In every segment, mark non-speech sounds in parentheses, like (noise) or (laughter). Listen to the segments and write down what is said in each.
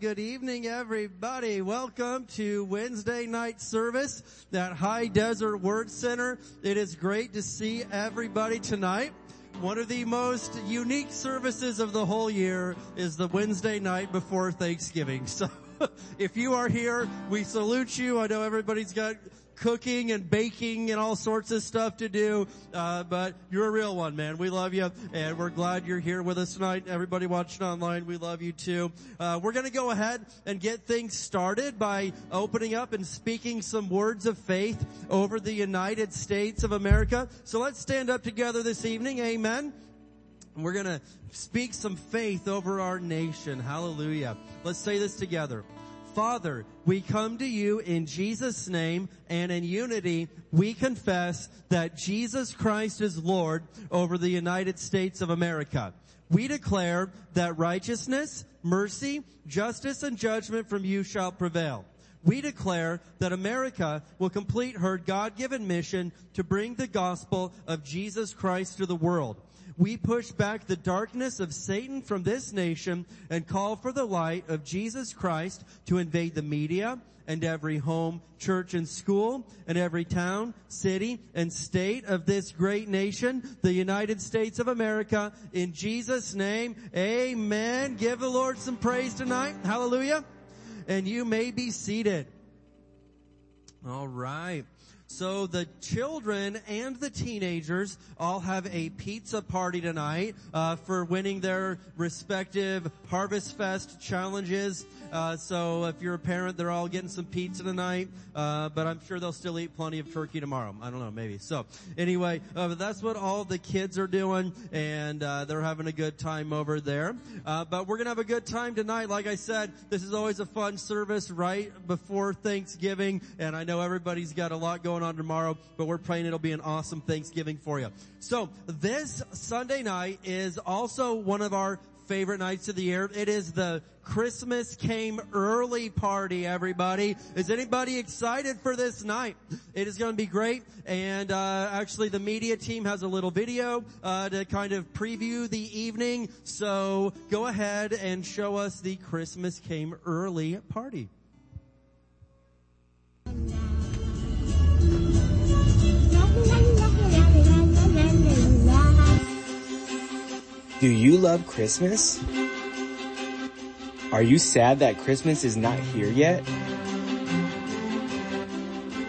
Good evening, everybody. Welcome to Wednesday night service at High Desert Word Center. It is great to see everybody tonight. One of the most unique services of the whole year is the Wednesday night before Thanksgiving. (laughs) So if you are here, we salute you. I know everybody's got cooking and baking and all sorts of stuff to do. Uh, but you're a real one, man. We love you, and we're glad you're here with us tonight. Everybody watching online, we love you too. Uh, we're going to go ahead and get things started by opening up and speaking some words of faith over the United States of America. So let's stand up together this evening. Amen. We're going to speak some faith over our nation. Hallelujah. Let's say this together. Father, we come to you in Jesus' name and in unity we confess that Jesus Christ is Lord over the United States of America. We declare that righteousness, mercy, justice, and judgment from you shall prevail. We declare that America will complete her God-given mission to bring the gospel of Jesus Christ to the world we push back the darkness of Satan from this nation and call for the light of Jesus Christ to invade the media and every home, church, and school, and every town, city, and state of this great nation, the United States of America. In Jesus' name, amen. Give the Lord some praise tonight. Hallelujah. And you may be seated. All right. So the children and the teenagers all have a pizza party tonight uh, for winning their respective Harvest Fest challenges. Uh, so if you're a parent, they're all getting some pizza tonight, uh, but I'm sure they'll still eat plenty of turkey tomorrow. I don't know, maybe. So anyway, uh, that's what all the kids are doing, and uh, they're having a good time over there. Uh, but we're gonna have a good time tonight. Like I said, this is always a fun service right before Thanksgiving, and I know everybody's got a lot going on tomorrow, but we're praying it'll be an awesome Thanksgiving for you. So this Sunday night is also one of our favorite nights of the year. It is the Christmas came early party, everybody. Is anybody excited for this night? It is going to be great. And, uh, actually the media team has a little video, uh, to kind of preview the evening. So go ahead and show us the Christmas came early party. Do you love Christmas? Are you sad that Christmas is not here yet?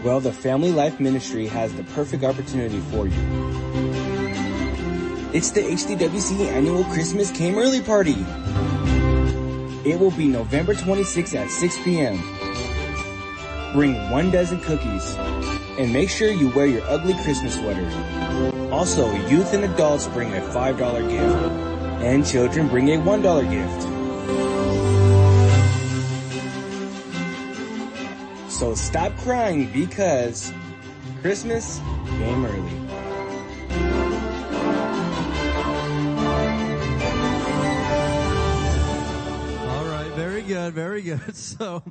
Well, the Family Life Ministry has the perfect opportunity for you. It's the HDWC annual Christmas Came Early Party. It will be November 26th at 6 p.m. Bring one dozen cookies and make sure you wear your ugly Christmas sweater. Also, youth and adults bring a $5 gift, and children bring a $1 gift. So stop crying because Christmas came early. Good, very good. (laughs) So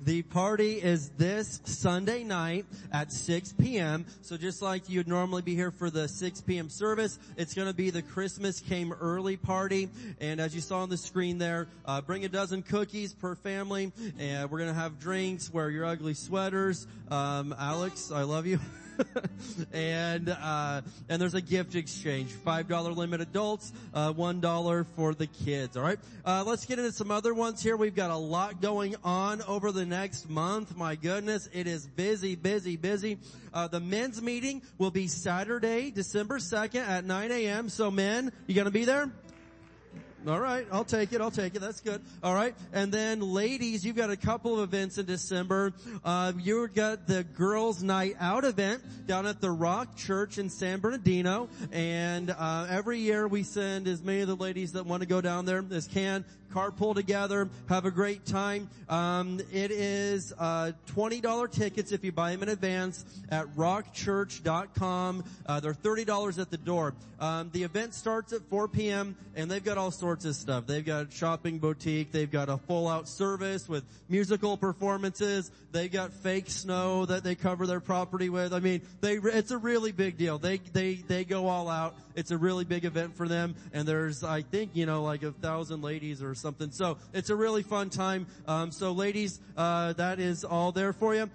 the party is this Sunday night at 6 p.m. So just like you'd normally be here for the 6 p.m. service, it's going to be the Christmas came early party. And as you saw on the screen there, uh, bring a dozen cookies per family, and we're going to have drinks. Wear your ugly sweaters. Um, Alex, I love you. (laughs) (laughs) and uh, and there's a gift exchange. Five dollar limit adults, uh, one dollar for the kids. All right. Uh, let's get into some other ones here. We've got a lot going on over the next month. My goodness, it is busy, busy, busy. Uh, the men's meeting will be Saturday, December second at 9 a.m. So men, you gonna be there? All right, I'll take it. I'll take it. That's good. All right, and then ladies, you've got a couple of events in December. Uh, you've got the girls' night out event down at the Rock Church in San Bernardino, and uh, every year we send as many of the ladies that want to go down there as can. Carpool together, have a great time. Um, it is uh, twenty dollar tickets if you buy them in advance at rockchurch.com. Uh, they're thirty dollars at the door. Um, the event starts at 4 p.m. and they've got all sorts sorts of stuff. They've got a shopping boutique. They've got a full out service with musical performances. They've got fake snow that they cover their property with. I mean, they, it's a really big deal. They, they, they go all out. It's a really big event for them. And there's, I think, you know, like a thousand ladies or something. So it's a really fun time. Um, so ladies, uh, that is all there for you.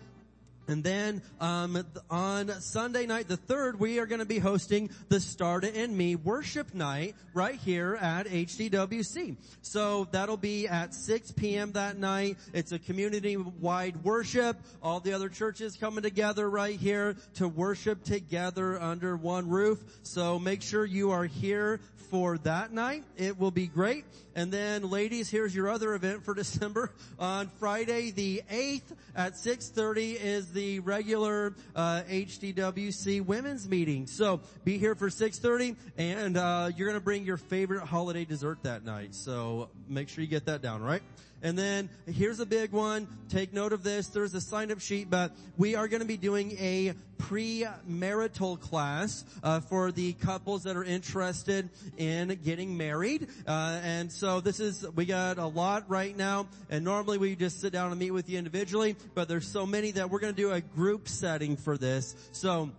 And then um, on Sunday night, the third, we are going to be hosting the Start in Me worship night right here at HDWC. So that'll be at 6 p.m. that night. It's a community-wide worship. All the other churches coming together right here to worship together under one roof. So make sure you are here for that night. It will be great. And then ladies, here's your other event for (laughs) December. On Friday the 8th at 6.30 is the regular uh, HDWC women's meeting. So be here for 6.30 and uh, you're to bring your favorite holiday dessert that night. So make sure you get that down, right? And then here's a big one. Take note of this. There's a sign up sheet, but we are going to be doing a pre-marital class uh, for the couples that are interested in getting married. Uh, and so this is we got a lot right now. And normally we just sit down and meet with you individually, but there's so many that we're going to do a group setting for this. So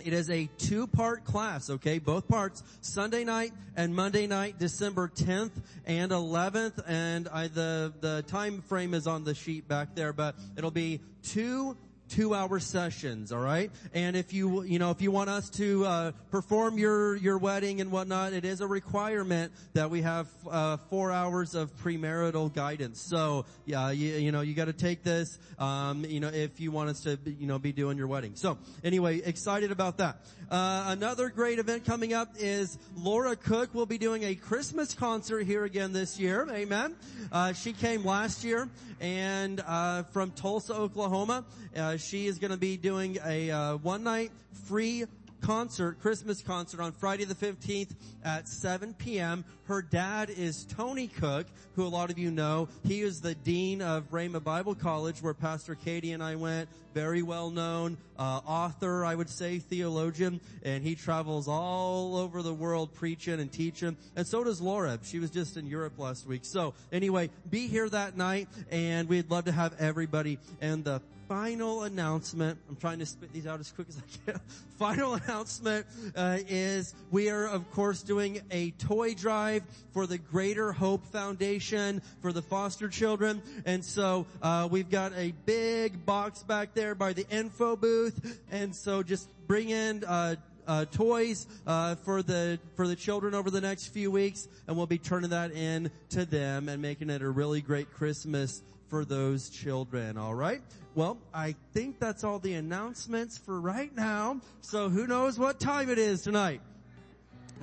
it is a two-part class, okay? Both parts, Sunday night and Monday night, December 10th and 11th, and I, the, the time frame is on the sheet back there, but it'll be two two hour sessions, all right? And if you, you know, if you want us to uh, perform your your wedding and whatnot, it is a requirement that we have uh, four hours of premarital guidance. So yeah, you, you know, you got to take this, um, you know, if you want us to, you know, be doing your wedding. So anyway, excited about that. Uh, another great event coming up is Laura Cook will be doing a Christmas concert here again this year. Amen. Uh, she came last year and uh, from Tulsa, Oklahoma. Uh, she is going to be doing a uh, one night free concert, Christmas concert on Friday the 15th at 7 p.m. Her dad is Tony Cook, who a lot of you know. He is the dean of Rhema Bible College where Pastor Katie and I went. Very well known, uh, author, I would say, theologian, and he travels all over the world preaching and teaching. And so does Laura. She was just in Europe last week. So anyway, be here that night and we'd love to have everybody. And the final announcement, I'm trying to spit these out as quick as I can. (laughs) final announcement uh, is we are, of course, doing a toy drive for the Greater Hope Foundation for the foster children. And so uh, we've got a big box back there by the info booth. And so just bring in uh, uh, toys uh, for the for the children over the next few weeks, and we'll be turning that in to them and making it a really great Christmas for those children. All right. Well, I think that's all the announcements for right now. So who knows what time it is tonight?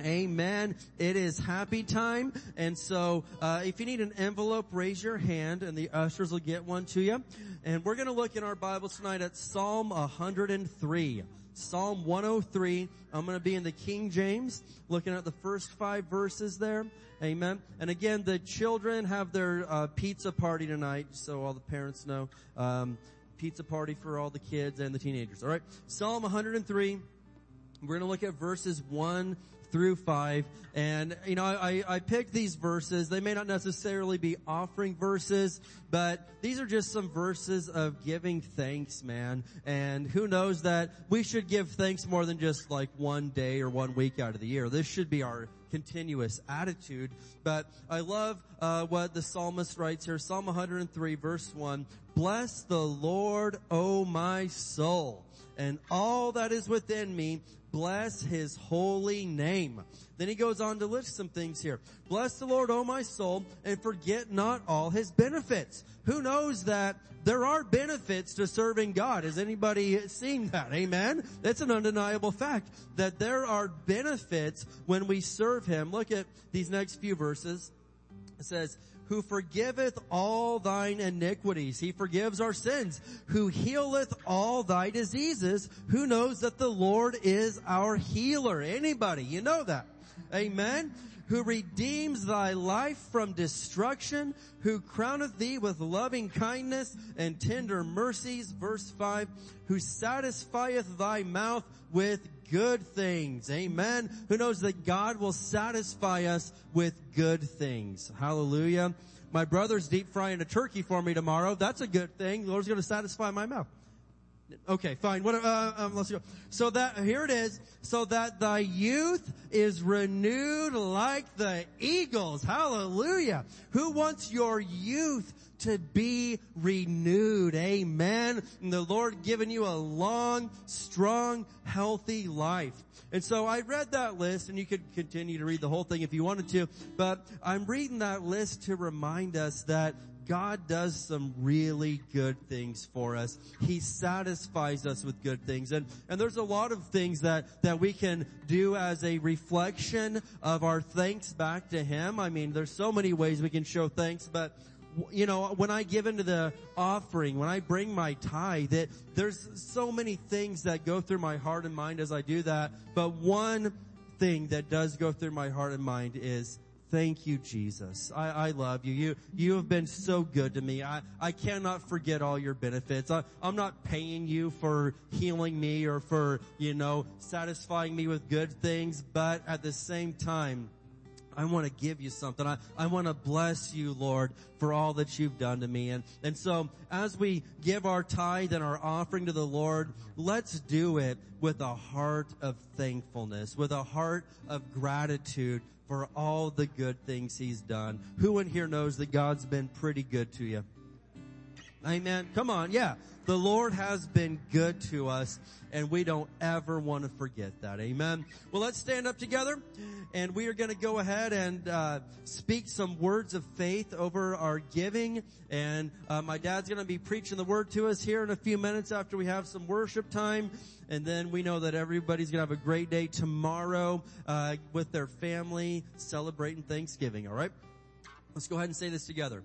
Amen. It is happy time. And so, uh, if you need an envelope, raise your hand and the ushers will get one to you. And we're going to look in our Bibles tonight at Psalm 103. Psalm 103. I'm going to be in the King James, looking at the first five verses there. Amen. And again, the children have their uh, pizza party tonight, so all the parents know. Um, pizza party for all the kids and the teenagers. All right. Psalm 103. We're going to look at verses 1 through 5. And, you know, I, I picked these verses. They may not necessarily be offering verses, but these are just some verses of giving thanks, man. And who knows that we should give thanks more than just like one day or one week out of the year. This should be our continuous attitude. But I love uh, what the psalmist writes here, Psalm 103, verse 1. Bless the Lord, O my soul, and all that is within me. Bless his holy name. Then he goes on to list some things here. Bless the Lord, O my soul, and forget not all his benefits. Who knows that there are benefits to serving God? Has anybody seen that? Amen? That's an undeniable fact that there are benefits when we serve him. Look at these next few verses. It says, who forgiveth all thine iniquities. He forgives our sins. Who healeth all thy diseases. Who knows that the Lord is our healer. Anybody, you know that. Amen. who redeems thy life from destruction, who crowneth thee with loving kindness and tender mercies. Verse 5, who satisfieth thy mouth with good things. Amen. Who knows that God will satisfy us with good things. Hallelujah. My brother's deep frying a turkey for me tomorrow. That's a good thing. The Lord's going to satisfy my mouth. Okay, fine. What, uh, um, let's go. So that, here it is. So that thy youth is renewed like the eagles. Hallelujah. Who wants your youth to be renewed? Amen. And the Lord given you a long, strong, healthy life. And so I read that list and you could continue to read the whole thing if you wanted to, but I'm reading that list to remind us that God does some really good things for us. He satisfies us with good things. And, and there's a lot of things that, that we can do as a reflection of our thanks back to Him. I mean, there's so many ways we can show thanks, but you know, when I give into the offering, when I bring my tithe, that there's so many things that go through my heart and mind as I do that. But one thing that does go through my heart and mind is Thank you, Jesus. I, I love you. You, you have been so good to me. I, I cannot forget all your benefits. I, I'm not paying you for healing me or for, you know, satisfying me with good things, but at the same time, I want to give you something. I, I want to bless you, Lord, for all that you've done to me. And, and so as we give our tithe and our offering to the Lord, let's do it with a heart of thankfulness, with a heart of gratitude for all the good things he's done. Who in here knows that God's been pretty good to you? Amen. Come on. Yeah. The Lord has been good to us and we don't ever want to forget that. Amen. Well, let's stand up together and we are going to go ahead and uh, speak some words of faith over our giving. And uh, my dad's going to be preaching the word to us here in a few minutes after we have some worship time. And then we know that everybody's going to have a great day tomorrow uh, with their family celebrating Thanksgiving. All right. Let's go ahead and say this together.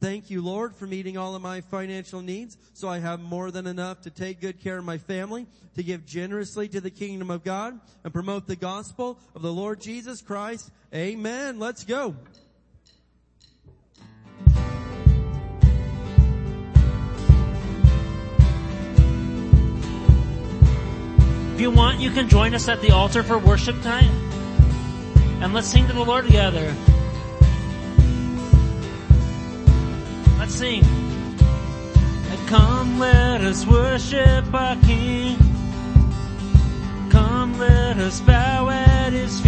Thank you, Lord, for meeting all of my financial needs so I have more than enough to take good care of my family, to give generously to the kingdom of God, and promote the gospel of the Lord Jesus Christ. Amen. Let's go. If you want, you can join us at the altar for worship time. And let's sing to the Lord together. Let's sing. Come, let us worship our King. Come, let us bow at His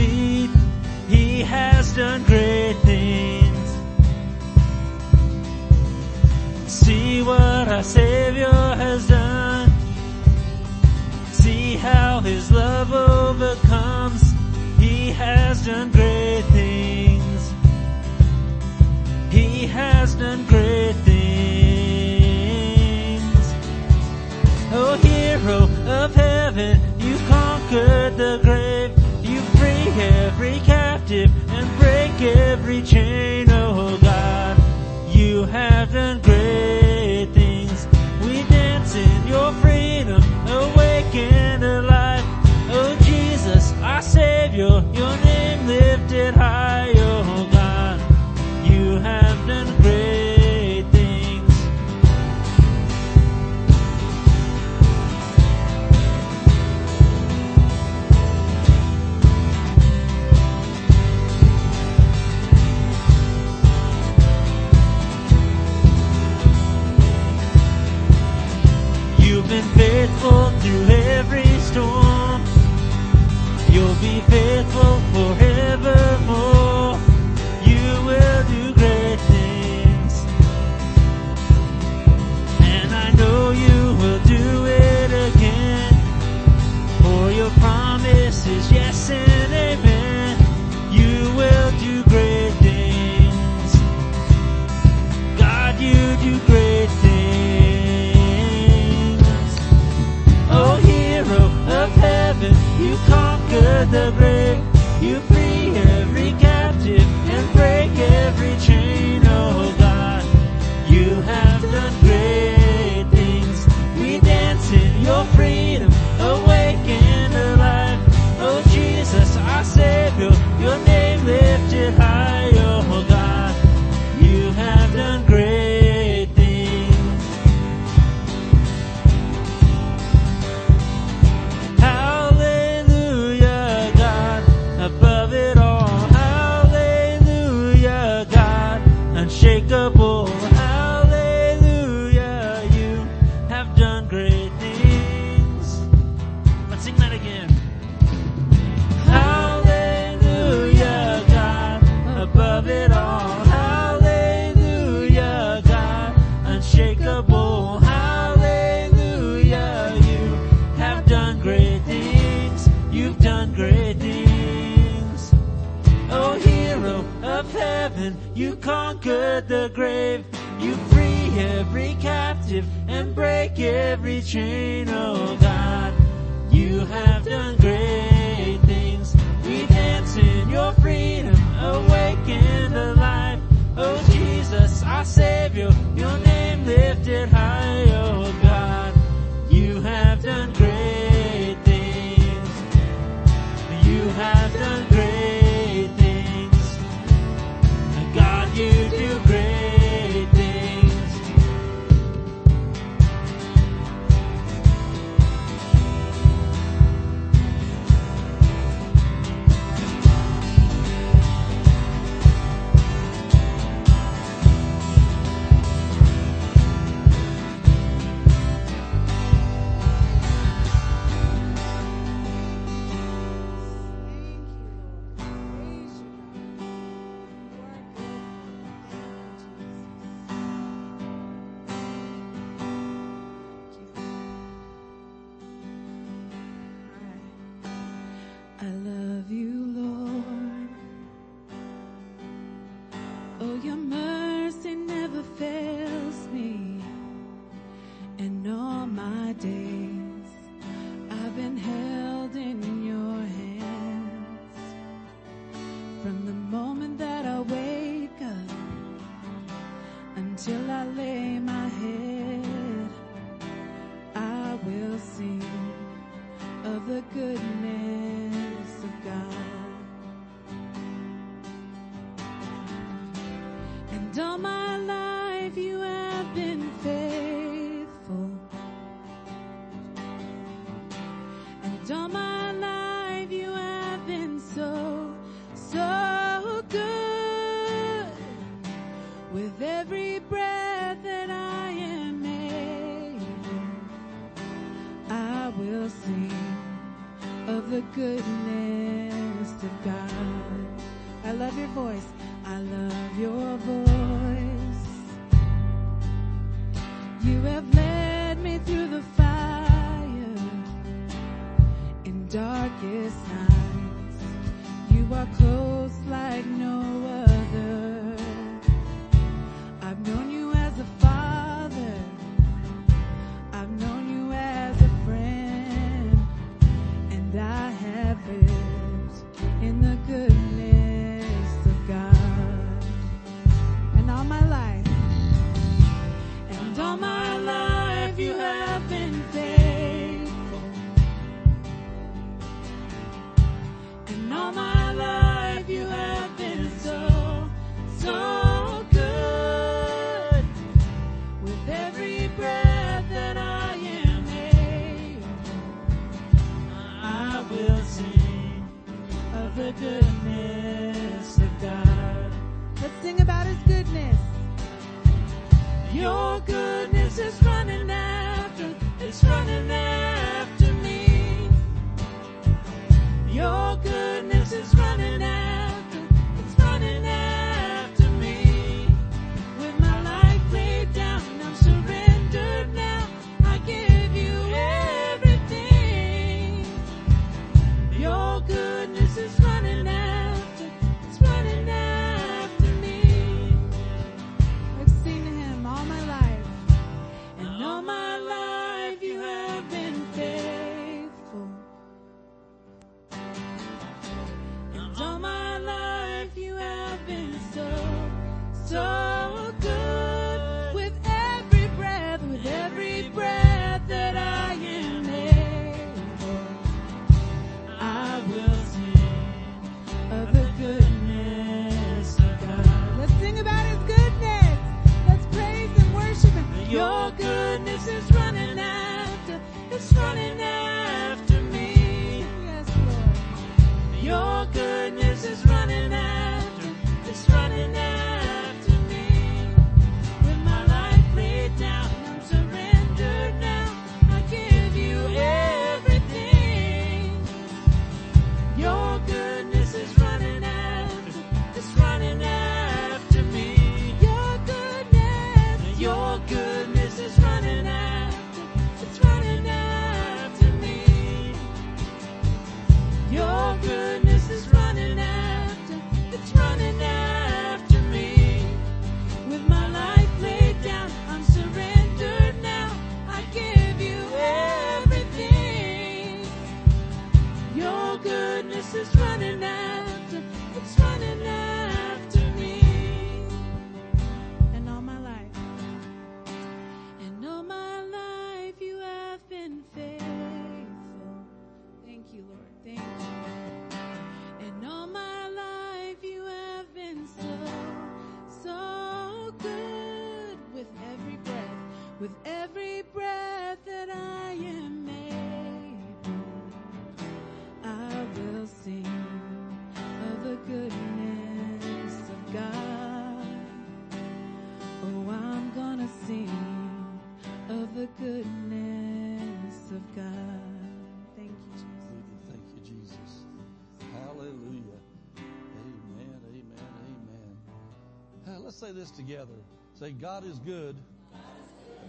Let's say this together. Say, God is good,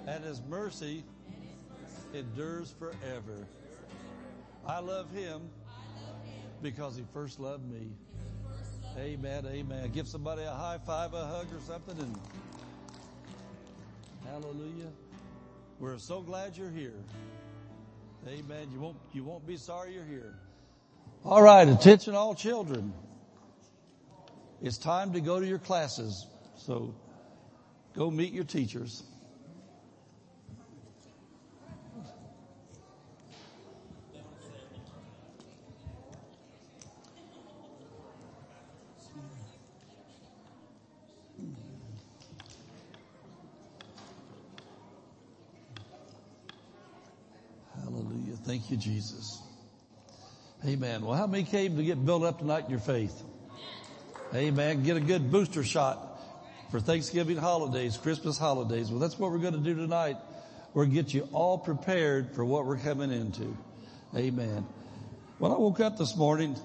and His mercy endures forever. I love Him because He first loved me. Amen, amen. Give somebody a high five, a hug, or something, and hallelujah. We're so glad you're here. Amen. You won't, you won't be sorry you're here. All right, attention all children. It's time to go to your classes. So go meet your teachers. Hallelujah. Thank you, Jesus. Amen. Well, how many came to get built up tonight in your faith? Amen. Get a good booster shot for Thanksgiving holidays, Christmas holidays. Well, that's what we're going to do tonight. We're going to get you all prepared for what we're coming into. Amen. When I woke up this morning,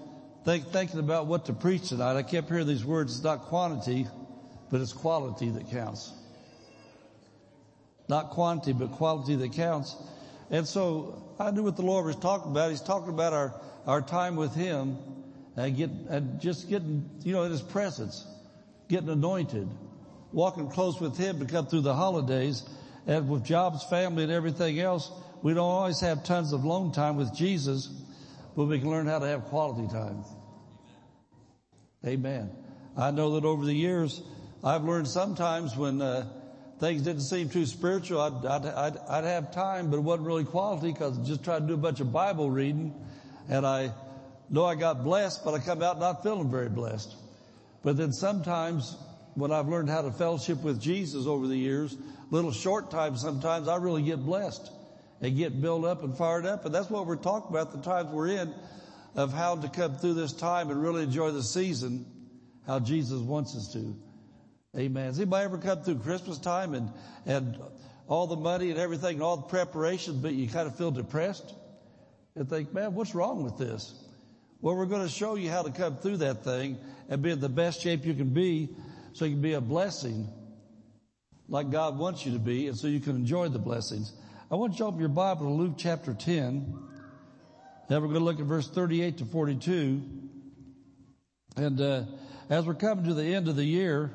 think, thinking about what to preach tonight, I kept hearing these words. It's not quantity, but it's quality that counts. Not quantity, but quality that counts. And so I knew what the Lord was talking about. He's talking about our, our time with Him and get, and just getting, you know, in His presence, getting anointed, walking close with Him to come through the holidays and with jobs, family and everything else. We don't always have tons of alone time with Jesus, but we can learn how to have quality time. Amen. I know that over the years, I've learned sometimes when, uh, things didn't seem too spiritual, I'd, I'd, I'd, I'd have time, but it wasn't really quality because I just tried to do a bunch of Bible reading and I know I got blessed, but I come out not feeling very blessed. But then sometimes when I've learned how to fellowship with Jesus over the years, little short times sometimes I really get blessed and get built up and fired up. And that's what we're talking about, the times we're in of how to come through this time and really enjoy the season, how Jesus wants us to. Amen. Has anybody ever come through Christmas time and, and all the money and everything and all the preparations, but you kind of feel depressed and think, man, what's wrong with this? Well, we're going to show you how to come through that thing and be in the best shape you can be so you can be a blessing like God wants you to be and so you can enjoy the blessings. I want you to open your Bible to Luke chapter 10. Now we're going to look at verse 38 to 42. And, uh, as we're coming to the end of the year,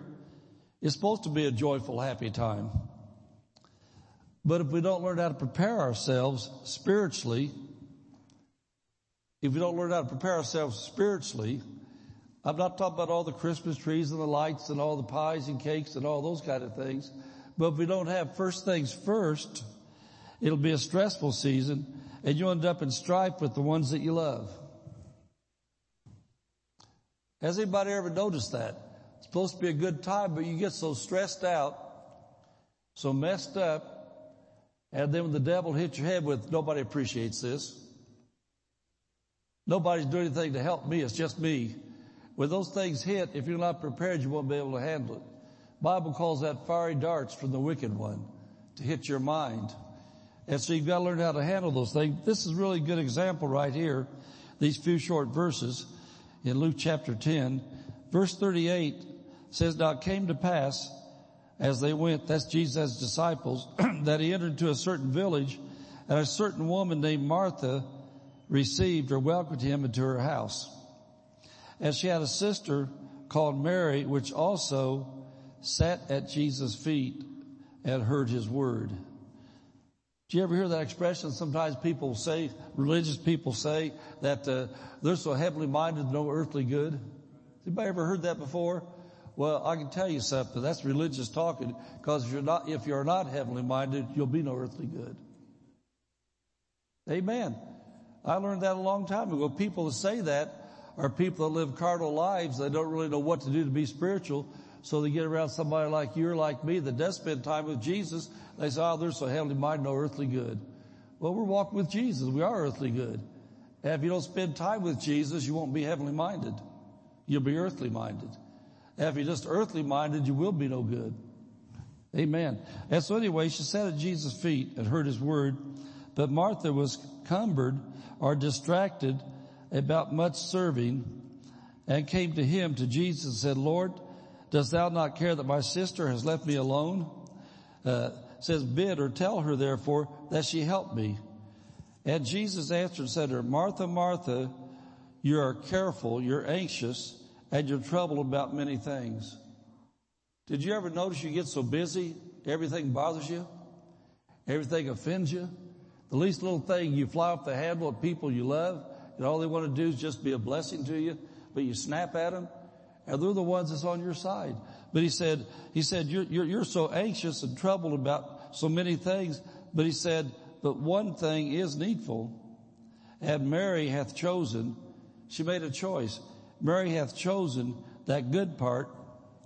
it's supposed to be a joyful, happy time. But if we don't learn how to prepare ourselves spiritually, if we don't learn how to prepare ourselves spiritually, I'm not talking about all the Christmas trees and the lights and all the pies and cakes and all those kind of things. But if we don't have first things first, it'll be a stressful season and you'll end up in strife with the ones that you love. Has anybody ever noticed that? It's supposed to be a good time, but you get so stressed out, so messed up, and then when the devil hits your head with, nobody appreciates this. Nobody's doing anything to help me. It's just me. When those things hit, if you're not prepared, you won't be able to handle it. Bible calls that fiery darts from the wicked one to hit your mind. And so you've got to learn how to handle those things. This is really a good example right here. These few short verses in Luke chapter 10. Verse 38 says, Now it came to pass as they went, that's Jesus' disciples, (clears throat) that he entered into a certain village and a certain woman named Martha received or welcomed him into her house. And she had a sister called Mary, which also sat at Jesus' feet and heard his word. Do you ever hear that expression? Sometimes people say, religious people say that uh, they're so heavenly minded, no earthly good. Anybody ever heard that before? Well, I can tell you something. That's religious talking because if you're not, if you're not heavenly minded, you'll be no earthly good. Amen. I learned that a long time ago. People say that are people that live carnal lives. They don't really know what to do to be spiritual. So they get around somebody like you or like me that does spend time with Jesus. They say, oh, they're so heavenly minded, no earthly good. Well, we're walking with Jesus. We are earthly good. And if you don't spend time with Jesus, you won't be heavenly minded. You'll be earthly minded. And if you're just earthly minded, you will be no good. Amen. And so anyway, she sat at Jesus' feet and heard his word. But Martha was cumbered or distracted about much serving and came to him, to Jesus and said, Lord, dost thou not care that my sister has left me alone? Uh, says, bid or tell her therefore that she help me. And Jesus answered and said to her, Martha, Martha, you are careful, you're anxious, and you're troubled about many things. Did you ever notice you get so busy, everything bothers you? Everything offends you? The least little thing, you fly off the handle of people you love, and all they want to do is just be a blessing to you, but you snap at them, and they're the ones that's on your side. But he said, he said, you're, you're, you're so anxious and troubled about so many things, but he said, but one thing is needful, and Mary hath chosen, she made a choice. Mary hath chosen that good part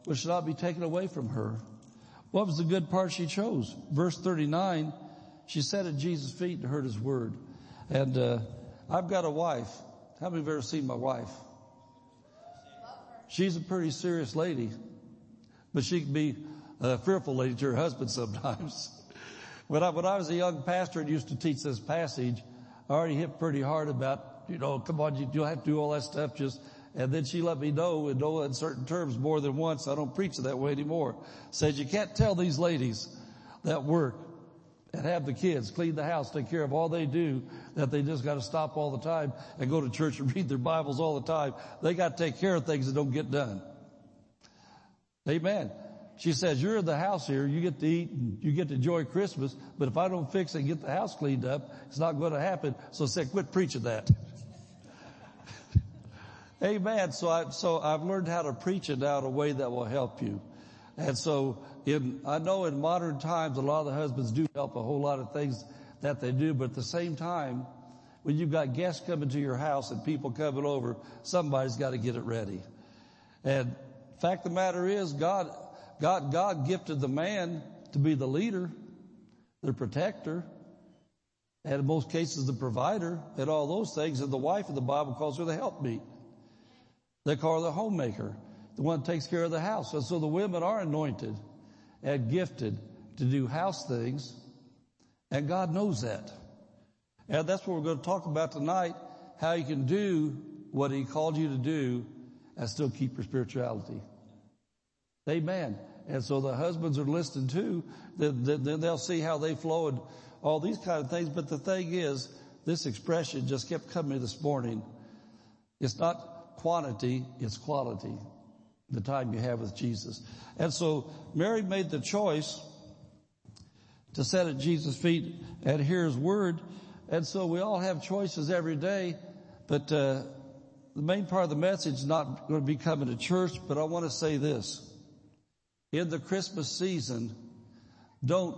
which shall not be taken away from her. What was the good part she chose? Verse 39, she sat at Jesus' feet and heard his word. And, uh, I've got a wife. How many have ever seen my wife? She's a pretty serious lady, but she can be a fearful lady to her husband sometimes. (laughs) when I, when I was a young pastor and used to teach this passage, I already hit pretty hard about, you know, come on, you, you have to do all that stuff just, and then she let me know in certain terms more than once. I don't preach that way anymore. Says you can't tell these ladies that work and have the kids clean the house, take care of all they do, that they just got to stop all the time and go to church and (laughs) read their Bibles all the time. They got to take care of things that don't get done. Amen. She says, you're in the house here, you get to eat and you get to enjoy Christmas, but if I don't fix and get the house cleaned up, it's not going to happen. So I said, quit preaching that. (laughs) Amen. So I, so I've learned how to preach it out a way that will help you. And so in, I know in modern times, a lot of the husbands do help a whole lot of things that they do, but at the same time, when you've got guests coming to your house and people coming over, somebody's got to get it ready. And fact of the matter is, God, God, God gifted the man to be the leader, the protector, and in most cases the provider, and all those things. And the wife of the Bible calls her the helpmeet. They call her the homemaker, the one that takes care of the house. And so the women are anointed and gifted to do house things. And God knows that. And that's what we're going to talk about tonight, how you can do what he called you to do and still keep your spirituality. Amen. And so the husbands are listening too. Then they'll see how they flow and all these kind of things. But the thing is, this expression just kept coming this morning. It's not quantity, it's quality the time you have with Jesus. And so Mary made the choice to sit at Jesus' feet and hear his word. And so we all have choices every day, but uh, the main part of the message is not going to be coming to church, but I want to say this. In the Christmas season, don't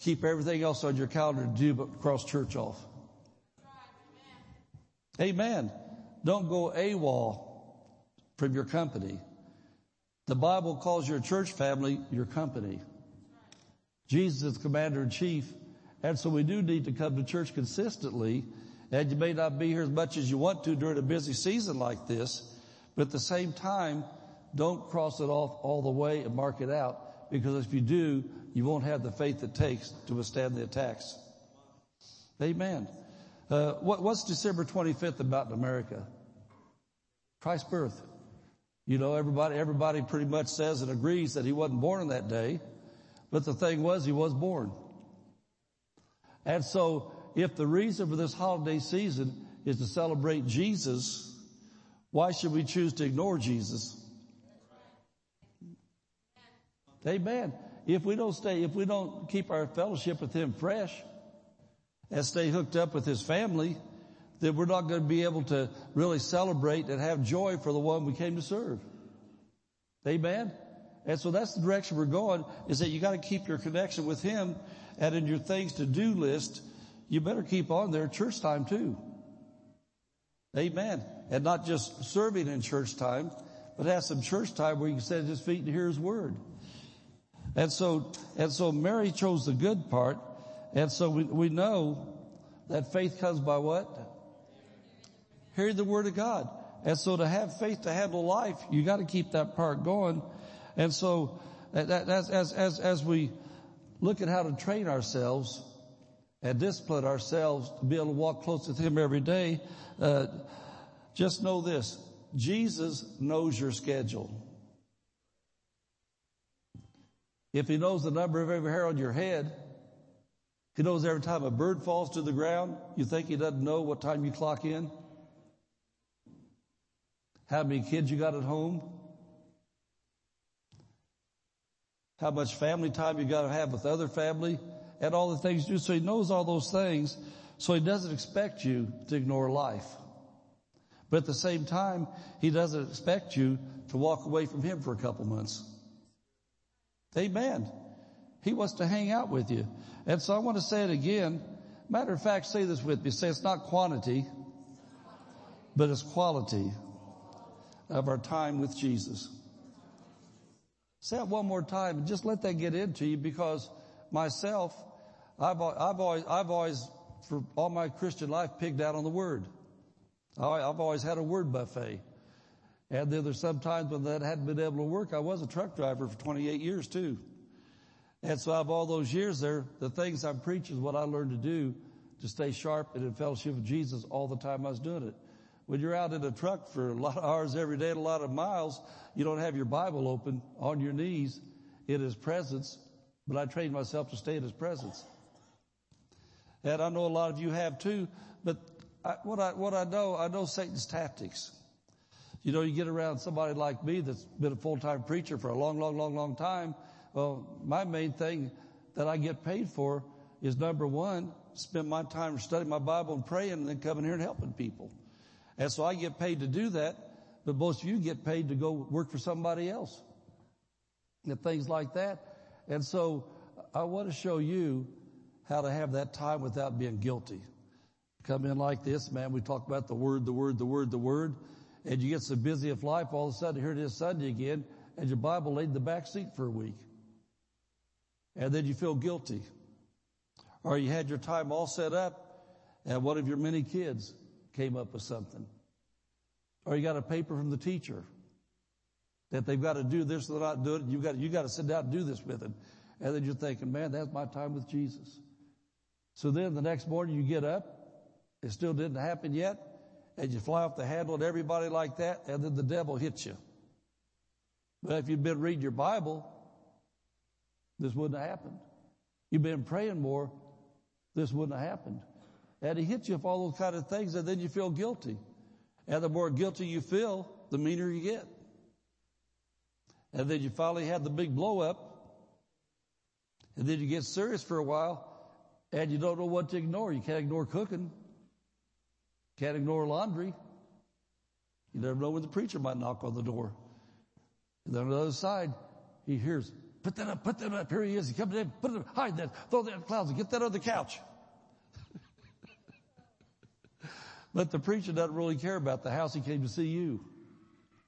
keep everything else on your calendar to do but cross church off. Amen. Don't go AWOL from your company. The Bible calls your church family your company. Jesus is commander in chief. And so we do need to come to church consistently. And you may not be here as much as you want to during a busy season like this, But at the same time, don't cross it off all the way and mark it out because if you do, you won't have the faith it takes to withstand the attacks. Amen. Uh, what, what's December 25th about in America? Christ's birth. You know, everybody, everybody pretty much says and agrees that he wasn't born on that day, but the thing was he was born. And so if the reason for this holiday season is to celebrate Jesus, why should we choose to ignore Jesus? Amen. If we don't stay, if we don't keep our fellowship with Him fresh and stay hooked up with His family, then we're not going to be able to really celebrate and have joy for the one we came to serve. Amen. And so that's the direction we're going is that you got to keep your connection with Him and in your things to do list, you better keep on there church time too. Amen. And not just serving in church time, but have some church time where you can sit at his feet and hear his word. And so, and so Mary chose the good part. And so we, we know that faith comes by what? Hearing the word of God. And so to have faith to handle life, you got to keep that part going. And so as, as, as, as we look at how to train ourselves and discipline ourselves to be able to walk close with Him every day, uh, just know this. Jesus knows your schedule. If He knows the number of every hair on your head, He knows every time a bird falls to the ground, you think He doesn't know what time you clock in? How many kids you got at home? How much family time you got to have with other family? And all the things you do. So He knows all those things. So He doesn't expect you to ignore life. But at the same time, He doesn't expect you to walk away from Him for a couple months. Amen. He wants to hang out with you. And so I want to say it again. Matter of fact, say this with me. Say it's not quantity, but it's quality of our time with Jesus. Say it one more time and just let that get into you because myself, I've, I've always, I've always, for all my Christian life, pigged out on the Word. I've always had a word buffet. And then there's some times when that hadn't been able to work. I was a truck driver for 28 years too. And so of all those years there, the things I'm preaching is what I learned to do to stay sharp and in fellowship with Jesus all the time I was doing it. When you're out in a truck for a lot of hours every day and a lot of miles, you don't have your Bible open on your knees in His presence, but I trained myself to stay in His presence. And I know a lot of you have too, but I, what I, what I know, I know Satan's tactics. You know, you get around somebody like me that's been a full-time preacher for a long, long, long, long time. Well, my main thing that I get paid for is number one, spend my time studying my Bible and praying and then coming here and helping people. And so I get paid to do that, but most of you get paid to go work for somebody else. And things like that. And so I want to show you how to have that time without being guilty come in like this, man, we talk about the word, the word, the word, the word, and you get so busy of life, all of a sudden here it is Sunday again, and your Bible laid in the back seat for a week. And then you feel guilty. Or you had your time all set up, and one of your many kids came up with something. Or you got a paper from the teacher that they've got to do this, they're not doing it, You've got, you got to sit down and do this with them. And then you're thinking, man, that's my time with Jesus. So then the next morning you get up, it still didn't happen yet. And you fly off the handle at everybody like that, and then the devil hits you. But if you'd been reading your Bible, this wouldn't have happened. You've been praying more, this wouldn't have happened. And he hits you with all those kind of things, and then you feel guilty. And the more guilty you feel, the meaner you get. And then you finally have the big blow up. And then you get serious for a while, and you don't know what to ignore. You can't ignore cooking. Can't ignore laundry. You never know when the preacher might knock on the door. And then on the other side, he hears, put that up, put that up. Here he is. He comes in, put it up, hide that, throw that in the closet, get that on the couch. But the preacher doesn't really care about the house he came to see you.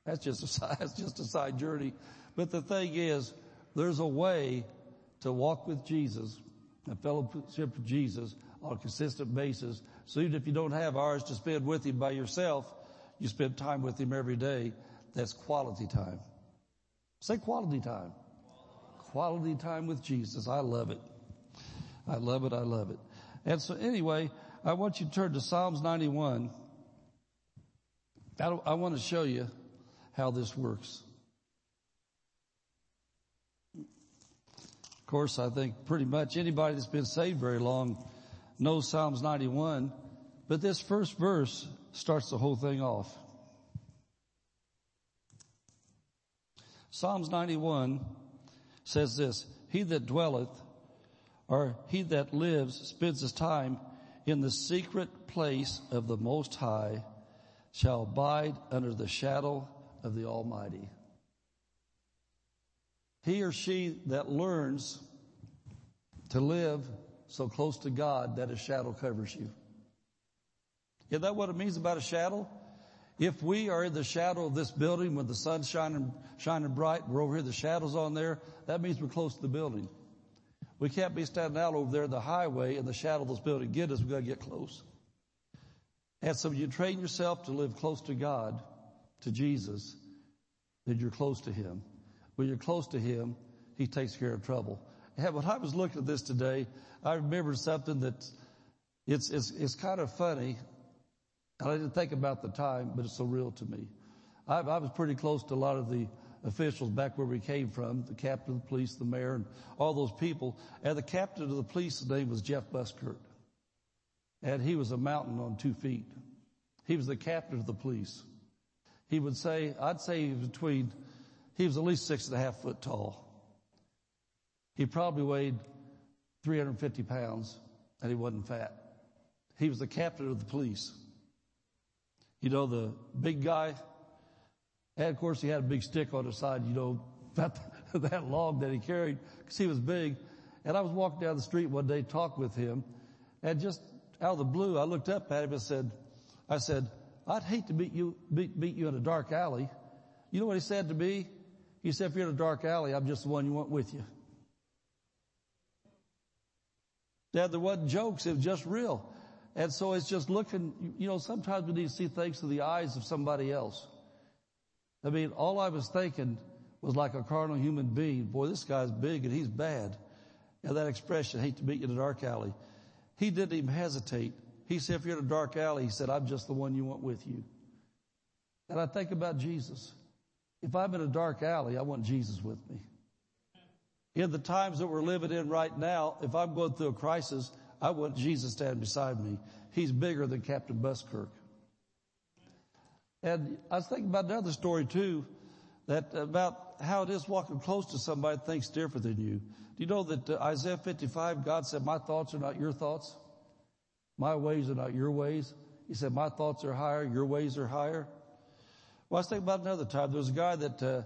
That's just a side, (laughs) that's just a side journey. But the thing is, there's a way to walk with Jesus, a fellowship with Jesus on a consistent basis so even if you don't have hours to spend with Him by yourself, you spend time with Him every day That's quality time. Say quality time. Quality time with Jesus. I love it. I love it. I love it. And so anyway, I want you to turn to Psalms 91. I, want to show you how this works. Of course, I think pretty much anybody that's been saved very long knows Psalms 91, but this first verse starts the whole thing off. Psalms 91 says this, He that dwelleth, or he that lives, spends his time in the secret place of the Most High, shall abide under the shadow of the Almighty. He or she that learns to live so close to God that a shadow covers you. Is that what it means about a shadow? If we are in the shadow of this building when the sun's shining, shining bright, we're over here, the shadow's on there, that means we're close to the building. We can't be standing out over there in the highway in the shadow of this building. Get us, we gotta get close. And so you train yourself to live close to God, to Jesus, then you're close to Him. When you're close to Him, He takes care of trouble. And when I was looking at this today, I remembered something that it's, it's, it's kind of funny. And I didn't think about the time, but it's so real to me. I, I was pretty close to a lot of the officials back where we came from, the captain of the police, the mayor, and all those people. And the captain of the police, his name was Jeff Buskirk. And he was a mountain on two feet. He was the captain of the police. He would say, I'd say between, he was at least six and a half foot tall. He probably weighed 350 pounds and he wasn't fat. He was the captain of the police. You know, the big guy, and of course he had a big stick on his side, you know, (laughs) about that log that he carried because he was big. And I was walking down the street one day, talked with him, and just out of the blue, I looked up at him and said, I said, I'd hate to meet you, meet, meet you in a dark alley. You know what he said to me? He said, if you're in a dark alley, I'm just the one you want with you. Dad, there wasn't jokes, it was just real. And so it's just looking, you know, sometimes we need to see things through the eyes of somebody else. I mean, all I was thinking was like a carnal human being. Boy, this guy's big and he's bad. And that expression, hate to meet you in a dark alley. He didn't even hesitate. He said, if you're in a dark alley, he said, I'm just the one you want with you. And I think about Jesus. If I'm in a dark alley, I want Jesus with me. In the times that we're living in right now, if I'm going through a crisis, I want Jesus standing beside me. He's bigger than Captain Buskirk. And I was thinking about another story too, that about how it is walking close to somebody that thinks different than you. Do you know that uh, Isaiah 55, God said, my thoughts are not your thoughts. My ways are not your ways. He said, my thoughts are higher, your ways are higher. Well, I was thinking about another time. There was a guy that, uh,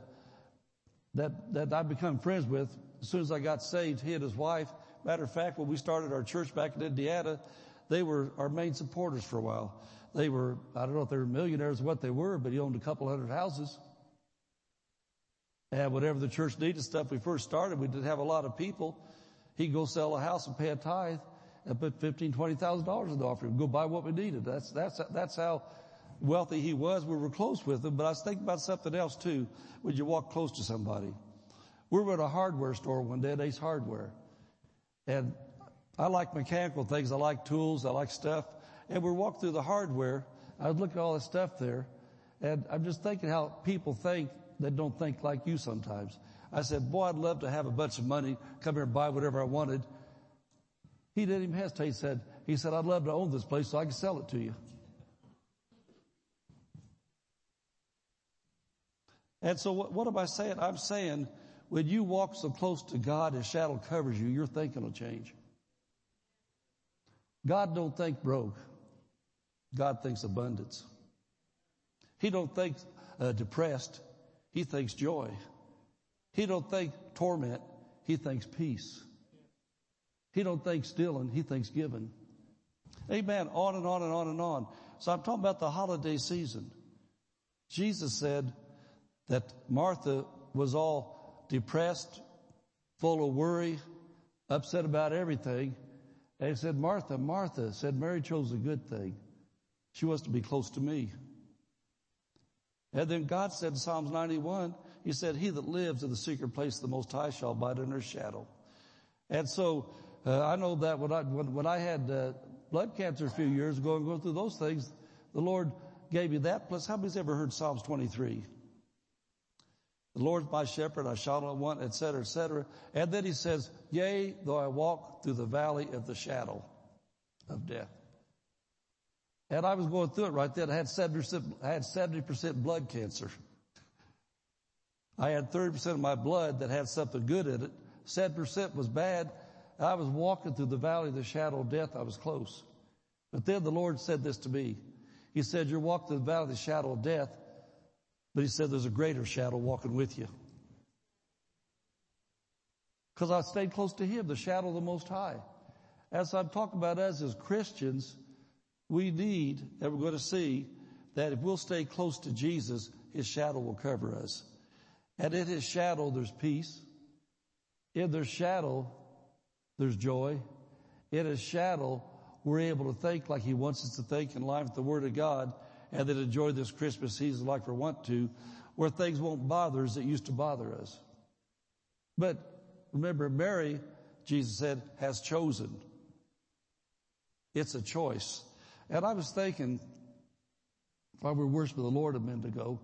that, that I become friends with as soon as I got saved, he and his wife. Matter of fact, when we started our church back in Indiana, they were our main supporters for a while. They were, I don't know if they were millionaires or what they were, but he owned a couple hundred houses. And whatever the church needed stuff, we first started, we didn't have a lot of people. He'd go sell a house and pay a tithe and put fifteen, twenty thousand dollars in the offering, go buy what we needed. That's, that's, that's how wealthy he was. We were close with him, but I was thinking about something else too. When you walk close to somebody, we were at a hardware store one day at Ace Hardware. And I like mechanical things. I like tools. I like stuff. And we walked through the hardware. I was looking at all the stuff there. And I'm just thinking how people think that don't think like you sometimes. I said, boy, I'd love to have a bunch of money, come here and buy whatever I wanted. He didn't even hesitate. He said, he said, I'd love to own this place so I can sell it to you. And so what, what am I saying? I'm saying when you walk so close to God, His shadow covers you, your thinking will change. God don't think broke. God thinks abundance. He don't think uh, depressed. He thinks joy. He don't think torment. He thinks peace. He don't think stealing. He thinks giving. Amen. On and on and on and on. So I'm talking about the holiday season. Jesus said that Martha was all depressed, full of worry, upset about everything. And he said, Martha, Martha, said Mary chose a good thing. She wants to be close to me. And then God said in Psalms 91, He said, He that lives in the secret place of the Most High shall abide under His shadow. And so, uh, I know that when I, when, when I had uh, blood cancer a few years ago and going through those things, the Lord gave me that. Plus, how many's ever heard Psalms 23? The Lord's my shepherd, I shall not want, et cetera, et cetera. And then he says, yea, though I walk through the valley of the shadow of death. And I was going through it right then. I had 70%, I had 70% blood cancer. I had 30% of my blood that had something good in it. 7% was bad. I was walking through the valley of the shadow of death. I was close. But then the Lord said this to me. He said, you're walking through the valley of the shadow of death. But he said, there's a greater shadow walking with you. Cause I stayed close to him, the shadow of the most high. As I'm talking about us as Christians, we need, and we're going to see, that if we'll stay close to Jesus, his shadow will cover us. And in his shadow, there's peace. In their shadow, there's joy. In his shadow, we're able to think like he wants us to think in line with the word of God and then enjoy this Christmas season like we want to, where things won't bother us that used to bother us. But remember, Mary, Jesus said, has chosen. It's a choice. And I was thinking, while we were worshiping the Lord a minute ago,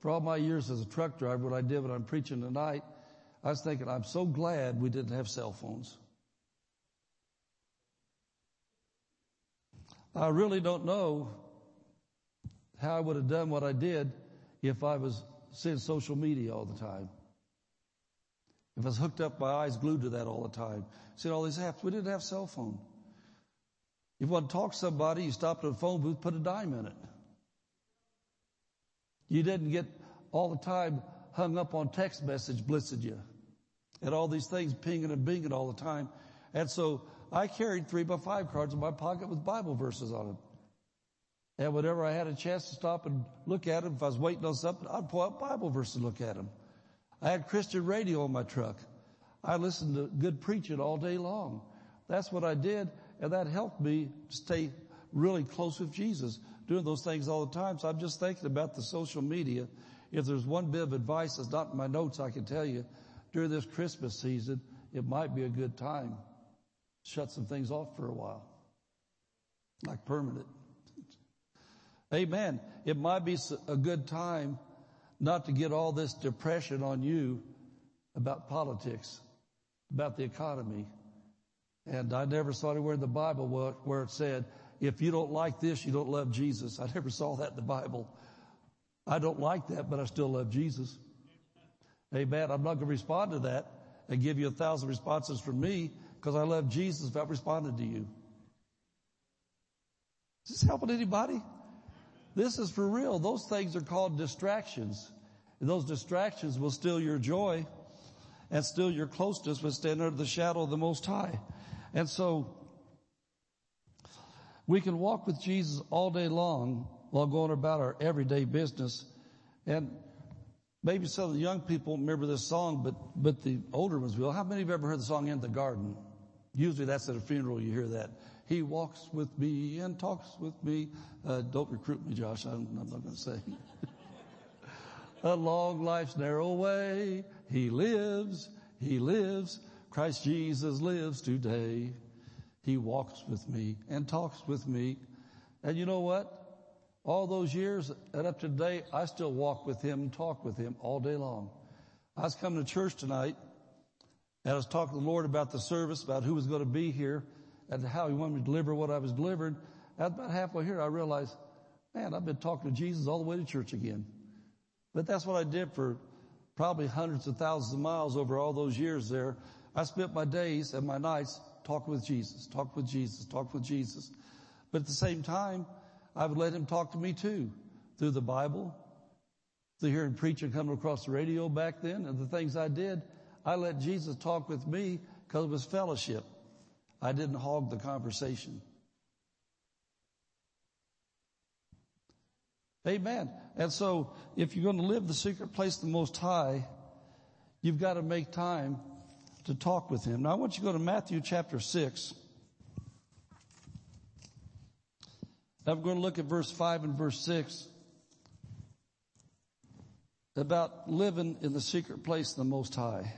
for all my years as a truck driver, what I did when I'm preaching tonight, I was thinking, I'm so glad we didn't have cell phones. I really don't know how I would have done what I did if I was seeing social media all the time. If I was hooked up, my eyes glued to that all the time. Seeing all these apps. We didn't have cell phone. You want to talk to somebody, you stopped at a phone booth, put a dime in it. You didn't get all the time hung up on text message blitzing you and all these things pinging and binging all the time. And so I carried three by five cards in my pocket with Bible verses on them. And whenever I had a chance to stop and look at them, if I was waiting on something, I'd pull out Bible verses and look at them. I had Christian radio on my truck. I listened to good preaching all day long. That's what I did, and that helped me stay really close with Jesus, doing those things all the time. So I'm just thinking about the social media. If there's one bit of advice that's not in my notes, I can tell you, during this Christmas season, it might be a good time. To shut some things off for a while. Like permanent. Amen. It might be a good time not to get all this depression on you about politics, about the economy. And I never saw anywhere in the Bible where it said, if you don't like this, you don't love Jesus. I (laughs) never saw that in the Bible. I don't like that, but I still love Jesus. Amen. I'm not going to respond to that and give you a thousand responses from me because I love Jesus if I responded to you. Is this helping anybody? This is for real. Those things are called distractions. And those distractions will steal your joy and steal your closeness with standing under the shadow of the Most High. And so we can walk with Jesus all day long while going about our everyday business. And maybe some of the young people remember this song, but, but the older ones will. How many have ever heard the song In the Garden? Usually that's at a funeral you hear that. He walks with me and talks with me. Uh, don't recruit me, Josh. I'm, I'm not going to say. (laughs) Along life's narrow way, He lives, He lives. Christ Jesus lives today. He walks with me and talks with me. And you know what? All those years and up to today, I still walk with Him and talk with Him all day long. I was coming to church tonight and I was talking to the Lord about the service, about who was going to be here and how he wanted me to deliver what I was delivering. About halfway here, I realized, man, I've been talking to Jesus all the way to church again. But that's what I did for probably hundreds of thousands of miles over all those years there. I spent my days and my nights talking with Jesus, talking with Jesus, talking with Jesus. But at the same time, I would let him talk to me too through the Bible, through hearing preaching coming across the radio back then and the things I did. I let Jesus talk with me because it was fellowship. I didn't hog the conversation. Amen. And so if you're going to live the secret place of the Most High, you've got to make time to talk with Him. Now I want you to go to Matthew chapter 6. I'm going to look at verse 5 and verse 6. about living in the secret place of the Most High.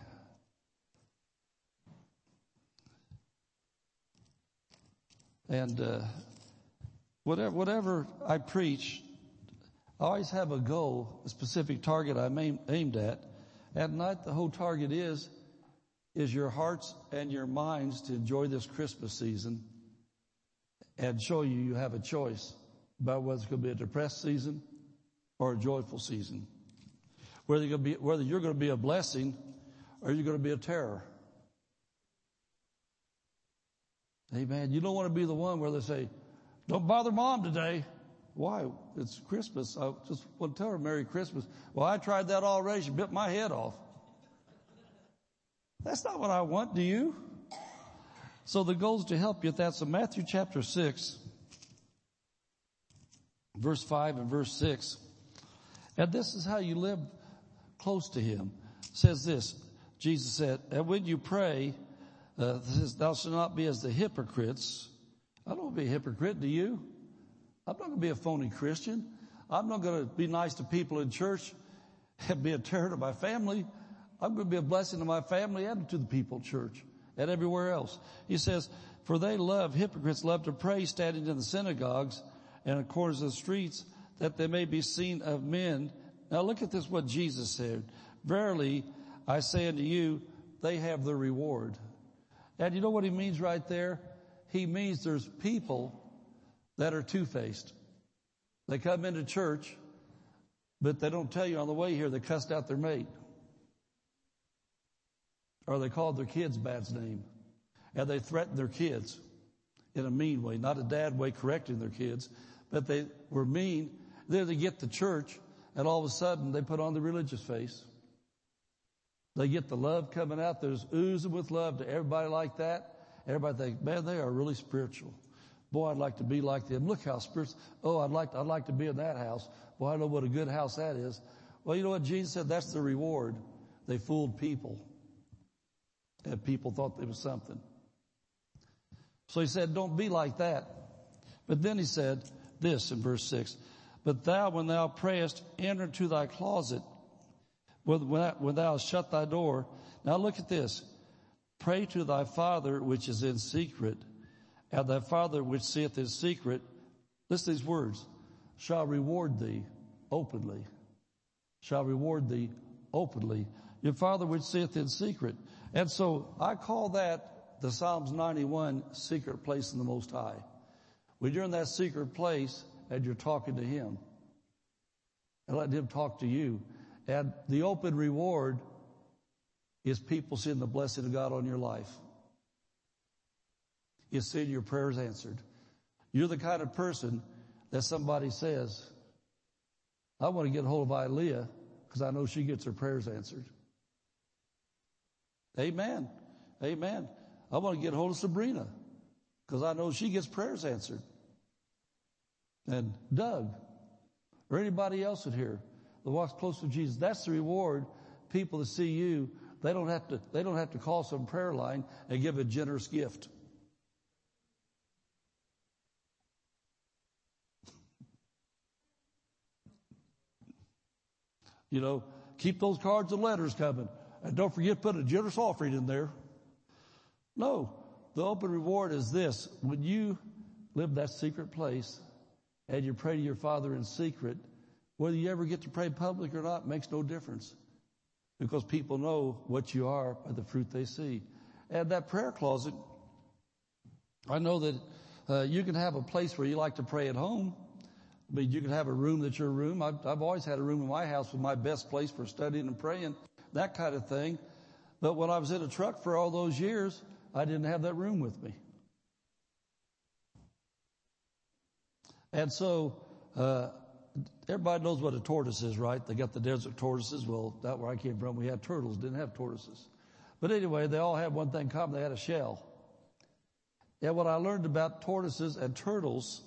And uh, whatever, whatever I preach, I always have a goal, a specific target I'm aim, aimed at. At night, the whole target is, is your hearts and your minds to enjoy this Christmas season and show you you have a choice about whether it's going to be a depressed season or a joyful season. Whether you're going to be, whether you're going to be a blessing or you're going to be a terror. Amen. You don't want to be the one where they say, don't bother mom today. Why? It's Christmas. I just want to tell her Merry Christmas. Well, I tried that already. She bit my head off. That's not what I want, do you? So the goal is to help you with that. So Matthew chapter 6, verse 5 and verse 6. And this is how you live close to Him. It says this, Jesus said, and when you pray, uh, says, thou shalt not be as the hypocrites. I don't want to be a hypocrite, do you? I'm not going to be a phony Christian. I'm not going to be nice to people in church and be a terror to my family. I'm going to be a blessing to my family and to the people church and everywhere else. He says, for they love, hypocrites love to pray standing in the synagogues and in corners of the streets that they may be seen of men. Now look at this, what Jesus said. Verily, I say unto you, they have the reward. And you know what he means right there? He means there's people that are two-faced. They come into church, but they don't tell you on the way here they cussed out their mate. Or they called their kids bad's name. And they threatened their kids in a mean way, not a dad way correcting their kids, but they were mean. Then they get to church and all of a sudden they put on the religious face. They get the love coming out. There's oozing with love to everybody like that. Everybody thinks, man, they are really spiritual. Boy, I'd like to be like them. Look how spiritual. Oh, I'd like, to, I'd like to be in that house. Boy, I know what a good house that is. Well, you know what Jesus said? That's the reward. They fooled people. And people thought it was something. So he said, don't be like that. But then he said this in verse six, but thou, when thou prayest, enter into thy closet when thou shut thy door. Now look at this. Pray to thy father which is in secret and thy father which seeth in secret. Listen to these words. Shall reward thee openly. Shall reward thee openly. Your father which seeth in secret. And so I call that the Psalms 91 secret place in the Most High. When you're in that secret place and you're talking to Him and let Him talk to you, and the open reward is people seeing the blessing of God on your life. Is seeing your prayers answered. You're the kind of person that somebody says, I want to get a hold of Ilea because I know she gets her prayers answered. Amen. Amen. I want to get hold of Sabrina because I know she gets prayers answered. And Doug or anybody else in here that walks close to Jesus. That's the reward. People that see you, they don't have to, they don't have to call some prayer line and give a generous gift. You know, keep those cards and letters coming. And don't forget to put a generous offering in there. No, the open reward is this. When you live that secret place and you pray to your Father in secret, whether you ever get to pray public or not makes no difference because people know what you are by the fruit they see. And that prayer closet, I know that uh, you can have a place where you like to pray at home. I mean, you can have a room that's your room. I've, I've always had a room in my house was my best place for studying and praying, that kind of thing. But when I was in a truck for all those years, I didn't have that room with me. And so, uh, everybody knows what a tortoise is, right? They got the desert tortoises. Well, that where I came from, we had turtles, didn't have tortoises. But anyway, they all had one thing in common. They had a shell. And what I learned about tortoises and turtles,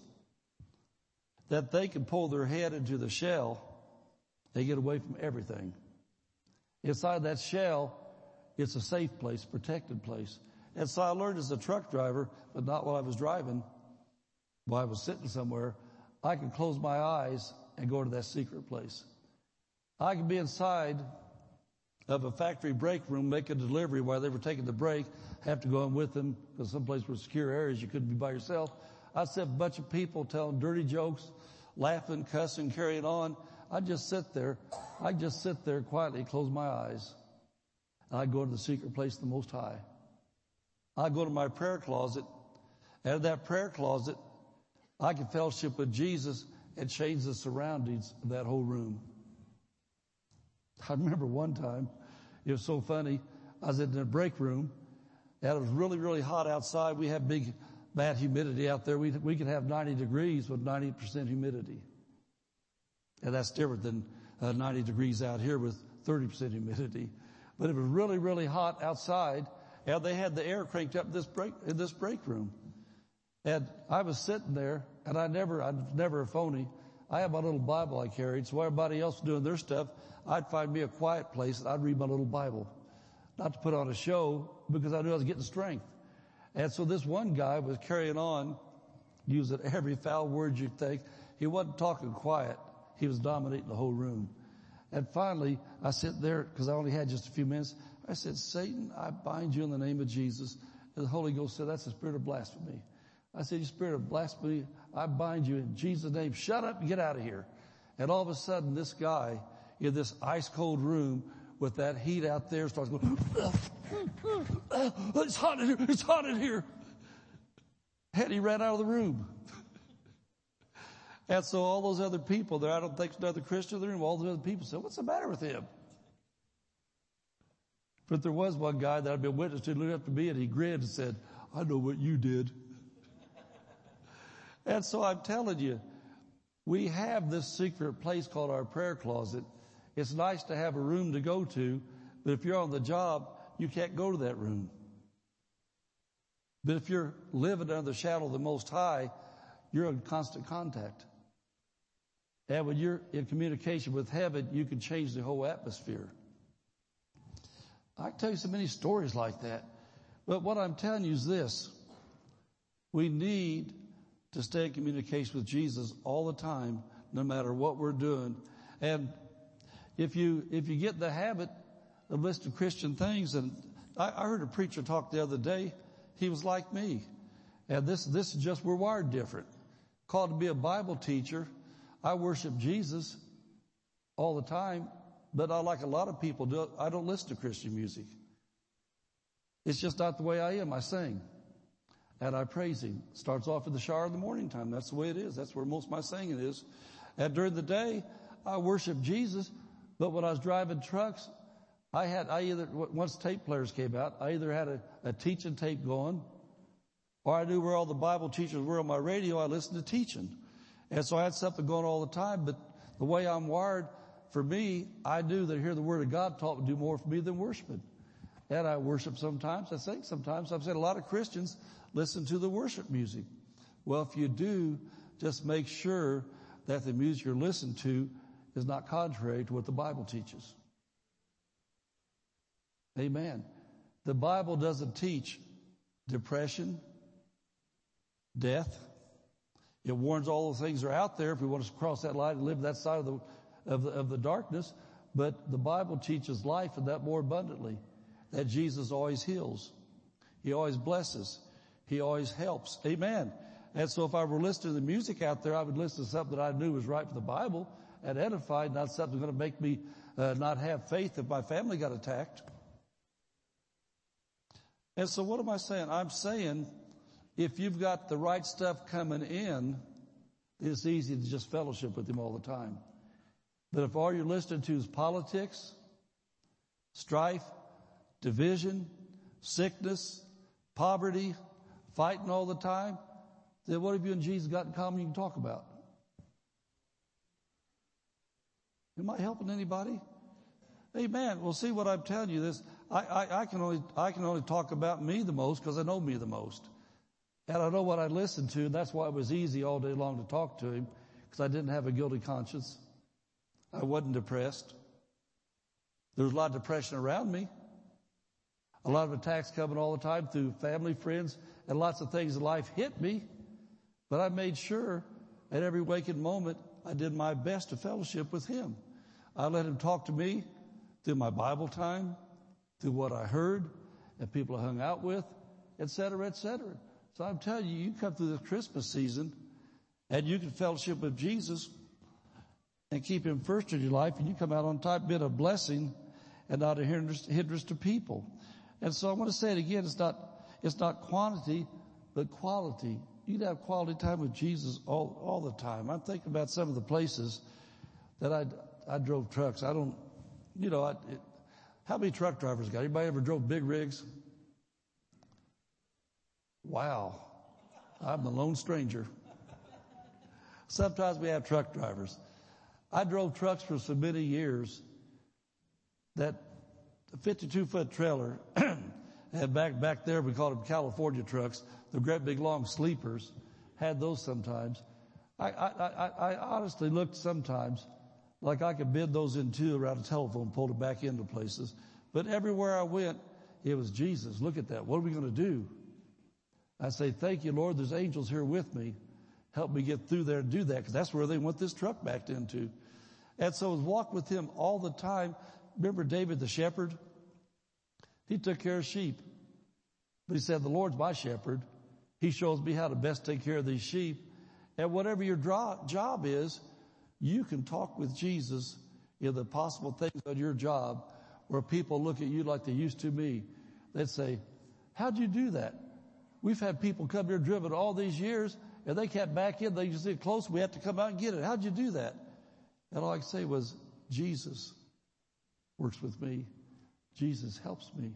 that they can pull their head into the shell, they get away from everything. Inside that shell, it's a safe place, protected place. And so I learned as a truck driver, but not while I was driving, while I was sitting somewhere, I could close my eyes and go to that secret place. I could be inside of a factory break room, make a delivery while they were taking the break, have to go in with them because someplace were secure areas you couldn't be by yourself. I'd see a bunch of people telling dirty jokes, laughing, cussing, carrying on. I'd just sit there. I'd just sit there quietly, close my eyes. And I'd go to the secret place of the Most High. I'd go to my prayer closet. Out of that prayer closet, I could fellowship with Jesus and change the surroundings of that whole room. I remember one time, it was so funny. I was in the break room and it was really, really hot outside. We had big, bad humidity out there. We, we could have 90 degrees with 90% humidity. And that's different than uh, 90 degrees out here with 30% humidity. But it was really, really hot outside and they had the air cranked up this break, in this break room. And I was sitting there and I never, I'm never a phony. I had my little Bible I carried. So everybody else doing their stuff, I'd find me a quiet place and I'd read my little Bible. Not to put on a show because I knew I was getting strength. And so this one guy was carrying on, using every foul word you think. He wasn't talking quiet. He was dominating the whole room. And finally, I sit there because I only had just a few minutes. I said, Satan, I bind you in the name of Jesus. And the Holy Ghost said, that's the spirit of blasphemy. I said, you spirit of blasphemy, I bind you in Jesus' name. Shut up and get out of here. And all of a sudden, this guy in this ice cold room with that heat out there starts going, it's hot in here. It's hot in here. And he ran out of the room. And so all those other people there, I don't think another Christian in the room, all those other people said, what's the matter with him? But there was one guy that I'd been witness to looked up to me and he grinned and said, I know what you did. and so I'm telling you, we have this secret place called our prayer closet it's nice to have a room to go to, but if you're on the job, you can't go to that room. But if you're living under the shadow of the Most High, you're in constant contact. And when you're in communication with heaven, you can change the whole atmosphere. I can tell you so many stories like that. But what I'm telling you is this. We need to stay in communication with Jesus all the time, no matter what we're doing. And if you, if you get the habit of listening to Christian things, and I, I heard a preacher talk the other day, he was like me. And this, this is just, we're wired different. Called to be a Bible teacher. I worship Jesus all the time, but I like a lot of people do, I don't listen to Christian music. It's just not the way I am. I sing. And I praise Him. Starts off in the shower in the morning time. That's the way it is. That's where most of my singing is. And during the day, I worship Jesus, but when I was driving trucks, I had, I either, once tape players came out, I either had a, a teaching tape going, or I knew where all the Bible teachers were on my radio, I listened to teaching. And so I had something going all the time, but the way I'm wired, for me, I knew that hear the word of God taught to do more for me than worshiping. And I worship sometimes, I sing sometimes. I've said a lot of Christians listen to the worship music. Well, if you do, just make sure that the music you're listening to is not contrary to what the Bible teaches. Amen. The Bible doesn't teach depression, death. It warns all the things that are out there if we want to cross that line and live that side of the, of the, of the darkness. But the Bible teaches life and that more abundantly. That Jesus always heals. He always blesses. He always helps. Amen. And so if I were listening to the music out there, I would listen to something that I knew was right for the Bible and edified, not something going to make me uh, not have faith if my family got attacked. And so what am I saying? I'm saying if you've got the right stuff coming in, it's easy to just fellowship with him all the time. But if all you're listening to is politics, strife, division, sickness, poverty, fighting all the time, then what have you and Jesus got in common you can talk about? Am I helping anybody? Amen. Well, see what I'm telling you this. I, I, I can only, I can only talk about me the most because I know me the most. And I know what I listened to, and that's why it was easy all day long to talk to him because I didn't have a guilty conscience. I wasn't depressed. There was a lot of depression around me. A lot of attacks coming all the time through family, friends, and lots of things in life hit me. But I made sure at every waking moment I did my best to fellowship with him. I let him talk to me through my Bible time, through what I heard, and people I hung out with, et cetera, et cetera. So I'm telling you, you come through the Christmas season and you can fellowship with Jesus and keep him first in your life and you come out on top, been a blessing and not a hindrance, to people. And so I want to say it again, it's not, it's not quantity, but quality. You can have quality time with Jesus all, all the time. I'm thinking about some of the places that I, I drove trucks. I don't, you know, I, it, how many truck drivers got? Anybody ever drove big rigs? Wow. I'm a lone stranger. Sometimes we have truck drivers. I drove trucks for so many years that a 52 foot trailer (clears throat) had back, back there, we called them California trucks, the great big long sleepers, had those sometimes. I, I, I, I honestly looked sometimes like I could bend those in two around a telephone, pull it back into places. But everywhere I went, it was Jesus. Look at that. What are we going to do? I say, thank you, Lord. There's angels here with me. Help me get through there and do that because that's where they want this truck backed into. And so walk with him all the time. Remember David the shepherd? He took care of sheep. But he said, the Lord's my shepherd. He shows me how to best take care of these sheep. And whatever your job is, you can talk with Jesus in the possible things on your job where people look at you like they used to me. They'd say, how'd you do that? We've had people come here driven all these years and they can't back in. They just get close. We have to come out and get it. How'd you do that? And all I could say was, Jesus works with me. Jesus helps me.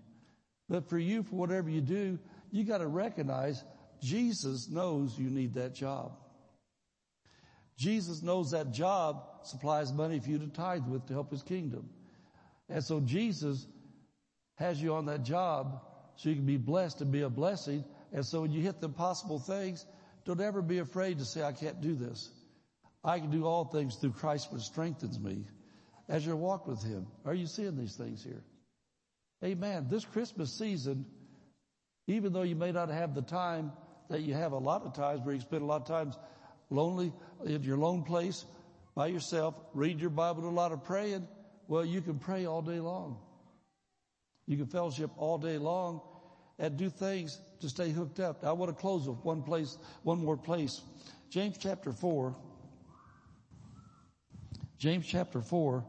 But for you, for whatever you do, you got to recognize Jesus knows you need that job. Jesus knows that job supplies money for you to tithe with to help his kingdom. And so Jesus has you on that job so you can be blessed and be a blessing. And so when you hit the impossible things, don't ever be afraid to say, I can't do this. I can do all things through Christ which strengthens me as you walk with him. Are you seeing these things here? Amen. This Christmas season, even though you may not have the time that you have a lot of times where you spend a lot of times lonely in your lone place by yourself, read your Bible, a lot of praying, well, you can pray all day long. You can fellowship all day long and do things to stay hooked up. I want to close with one place, one more place. James chapter four. James chapter four,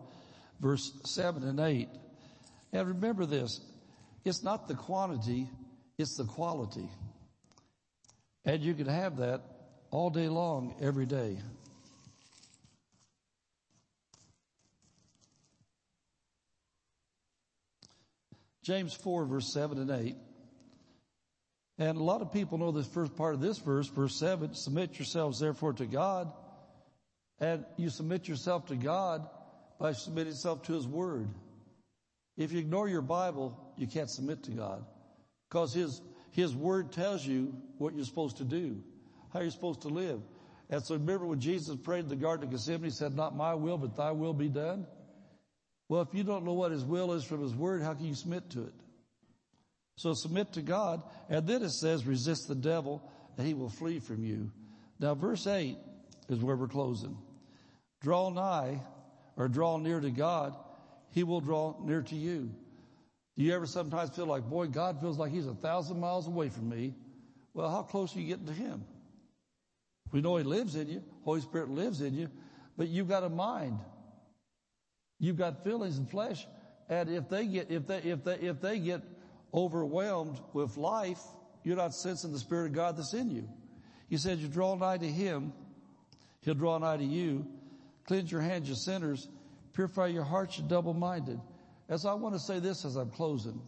verse seven and eight. And remember this, it's not the quantity, it's the quality. And you can have that all day long, every day. James 4 verse 7 and 8. And a lot of people know this first part of this verse, verse 7, submit yourselves therefore to God. And you submit yourself to God by submitting yourself to His Word. If you ignore your Bible, you can't submit to God. Because His, His Word tells you what you're supposed to do, how you're supposed to live. And so remember when Jesus prayed in the Garden of Gethsemane, He said, not my will, but thy will be done? Well, if you don't know what his will is from his word, how can you submit to it? So submit to God. And then it says, resist the devil and he will flee from you. Now verse eight is where we're closing. Draw nigh or draw near to God. He will draw near to you. Do you ever sometimes feel like, boy, God feels like he's a thousand miles away from me? Well, how close are you getting to him? We know he lives in you. Holy Spirit lives in you, but you've got a mind. You've got feelings and flesh. And if they get, if they, if they, if they get overwhelmed with life, you're not sensing the Spirit of God that's in you. He said, you draw nigh to Him, He'll draw nigh to you. Cleanse your hands, you sinners. Purify your hearts, you double-minded. As I want to say this as I'm closing.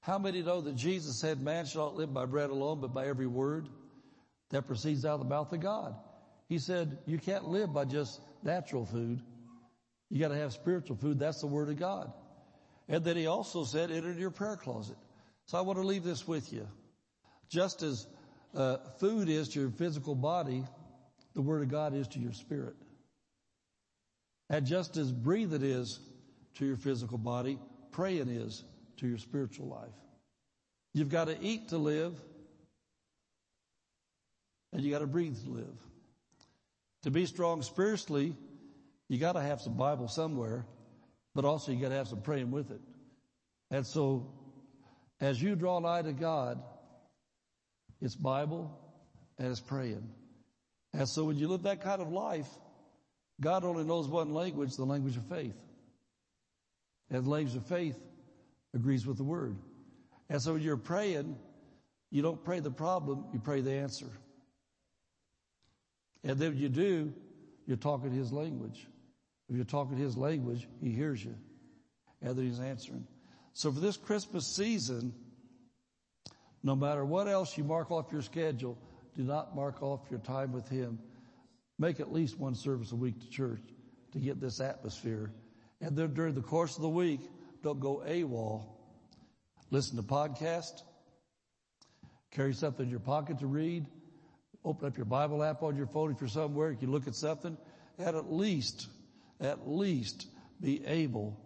How many know that Jesus said man shall not live by bread alone, but by every word that proceeds out of the mouth of God? He said you can't live by just natural food. You got to have spiritual food. That's the word of God. And then he also said, enter your prayer closet. So I want to leave this with you. Just as uh, food is to your physical body, the word of God is to your spirit. And just as breathing is to your physical body, praying is to your spiritual life. You've got to eat to live, and you got to breathe to live. To be strong spiritually you gotta have some Bible somewhere, but also you gotta have some praying with it. And so, as you draw nigh to God, it's Bible and it's praying. And so when you live that kind of life, God only knows one language, the language of faith. And the language of faith agrees with the word. And so when you're praying, you don't pray the problem, you pray the answer. And then you do, you're talking his language. If you're talking his language, he hears you. And he's answering. So for this Christmas season, no matter what else you mark off your schedule, do not mark off your time with him. Make at least one service a week to church to get this atmosphere. And then during the course of the week, don't go AWOL. Listen to podcast. Carry something in your pocket to read. Open up your Bible app on your phone if you're somewhere. You can look at something at least, at least be able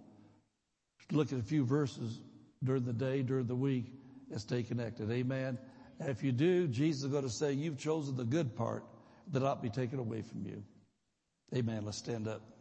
to look at a few verses during the day, during the week and stay connected. Amen. And if you do, Jesus is going to say, you've chosen the good part that not be taken away from you. Amen. Let's stand up.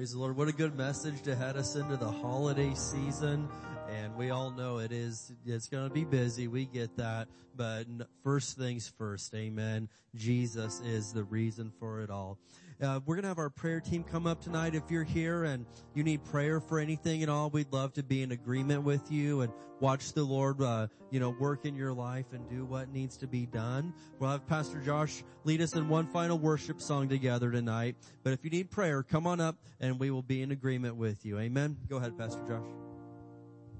Praise the Lord. What a good message to head us into the holiday season. And we all know it is, it's going to be busy. We get that. But first things first. Amen. Jesus is the reason for it all. Uh, we're going to have our prayer team come up tonight. If you're here and you need prayer for anything at all, we'd love to be in agreement with you and watch the Lord, uh, you know, work in your life and do what needs to be done. We'll have Pastor Josh lead us in one final worship song together tonight. But if you need prayer, come on up and we will be in agreement with you. Amen. Go ahead, Pastor Josh.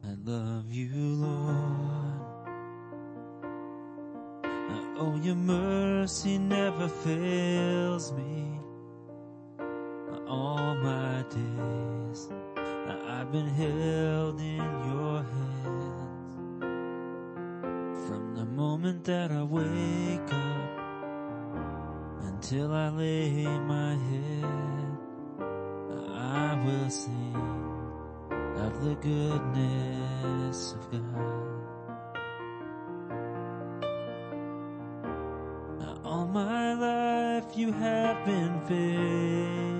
I love you, Lord. Oh, your mercy never fails me. All my days, I've been held in your hands. From the moment that I wake up until I lay my head, I will sing of the goodness of God. All my life you have been faithful.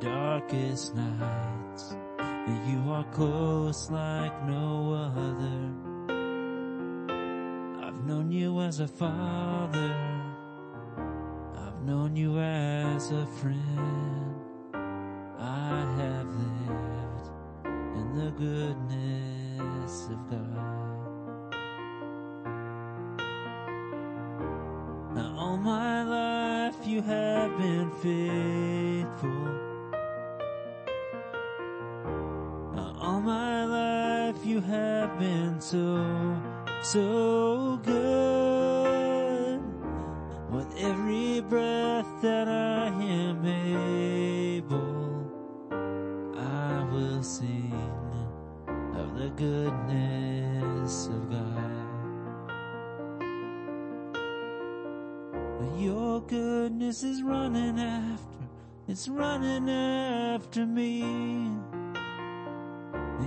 darkest nights. And you are close like no other. I've known you as a father. I've known you as a friend. I have lived in the goodness of God. Now all my life you have been faithful. So, so good. With every breath that I am able, I will sing of the goodness of God. But your goodness is running after, it's running after me.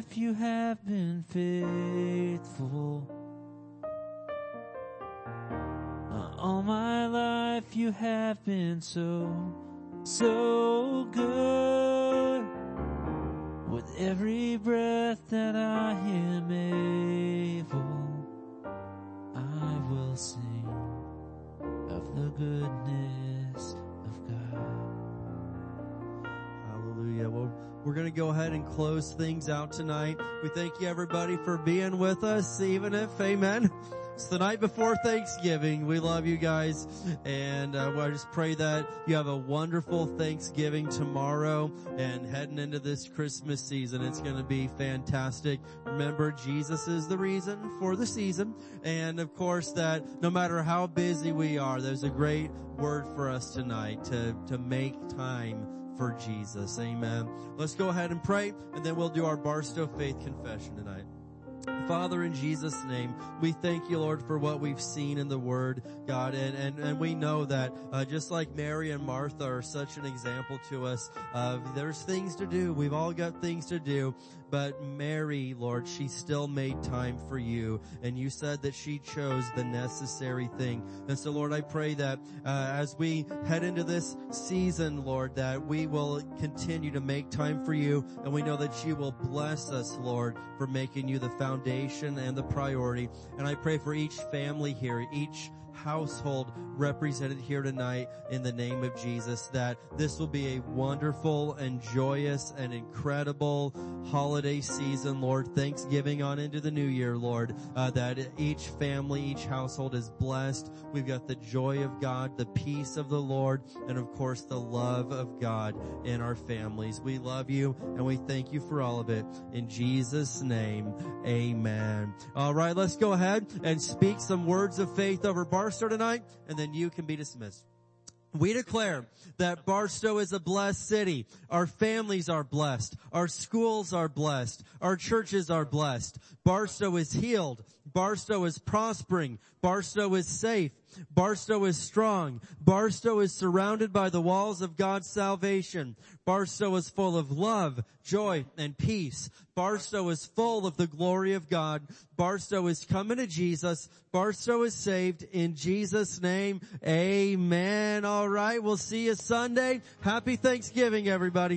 Life you have been faithful. Uh, all my life you have been so, so good. With every breath that I am able, I will sing of the goodness of God. Hallelujah. Well, we're going to go ahead and close things out tonight. We thank you everybody for being with us, even if, amen. It's the night before Thanksgiving. We love you guys. And uh, I just pray that you have a wonderful Thanksgiving tomorrow and heading into this Christmas season. It's going to be fantastic. Remember, Jesus is the reason for the season. And of course that no matter how busy we are, there's a great word for us tonight to, to make time for Jesus. Amen. Let's go ahead and pray and then we'll do our Barstow faith confession tonight. Father, in Jesus' name, we thank you, Lord, for what we've seen in the Word, God, and, and, and we know that uh, just like Mary and Martha are such an example to us of there's things to do. We've all got things to do, but Mary, Lord, she still made time for you, and you said that she chose the necessary thing. And so, Lord, I pray that uh, as we head into this season, Lord, that we will continue to make time for you, and we know that you will bless us, Lord, for making you the foundation and the priority. And I pray for each family here, each household represented here tonight in the name of Jesus that this will be a wonderful and joyous and incredible holiday season, Lord. Thanksgiving on into the new year, Lord, uh, that each family, each household is blessed. We've got the joy of God, the peace of the Lord, and of course the love of God in our families. We love you and we thank you for all of it. In Jesus name, amen. All right, let's go ahead and speak some words of faith over Barstow tonight and then you can be dismissed. We declare that Barstow is a blessed city. Our families are blessed. Our schools are blessed. Our churches are blessed. Barstow is healed. Barstow is prospering. Barstow is safe. Barstow is strong. Barstow is surrounded by the walls of God's salvation. Barstow is full of love, joy, and peace. Barstow is full of the glory of God. Barstow is coming to Jesus. Barstow is saved in Jesus name. Amen. All right. We'll see you Sunday. Happy Thanksgiving, everybody.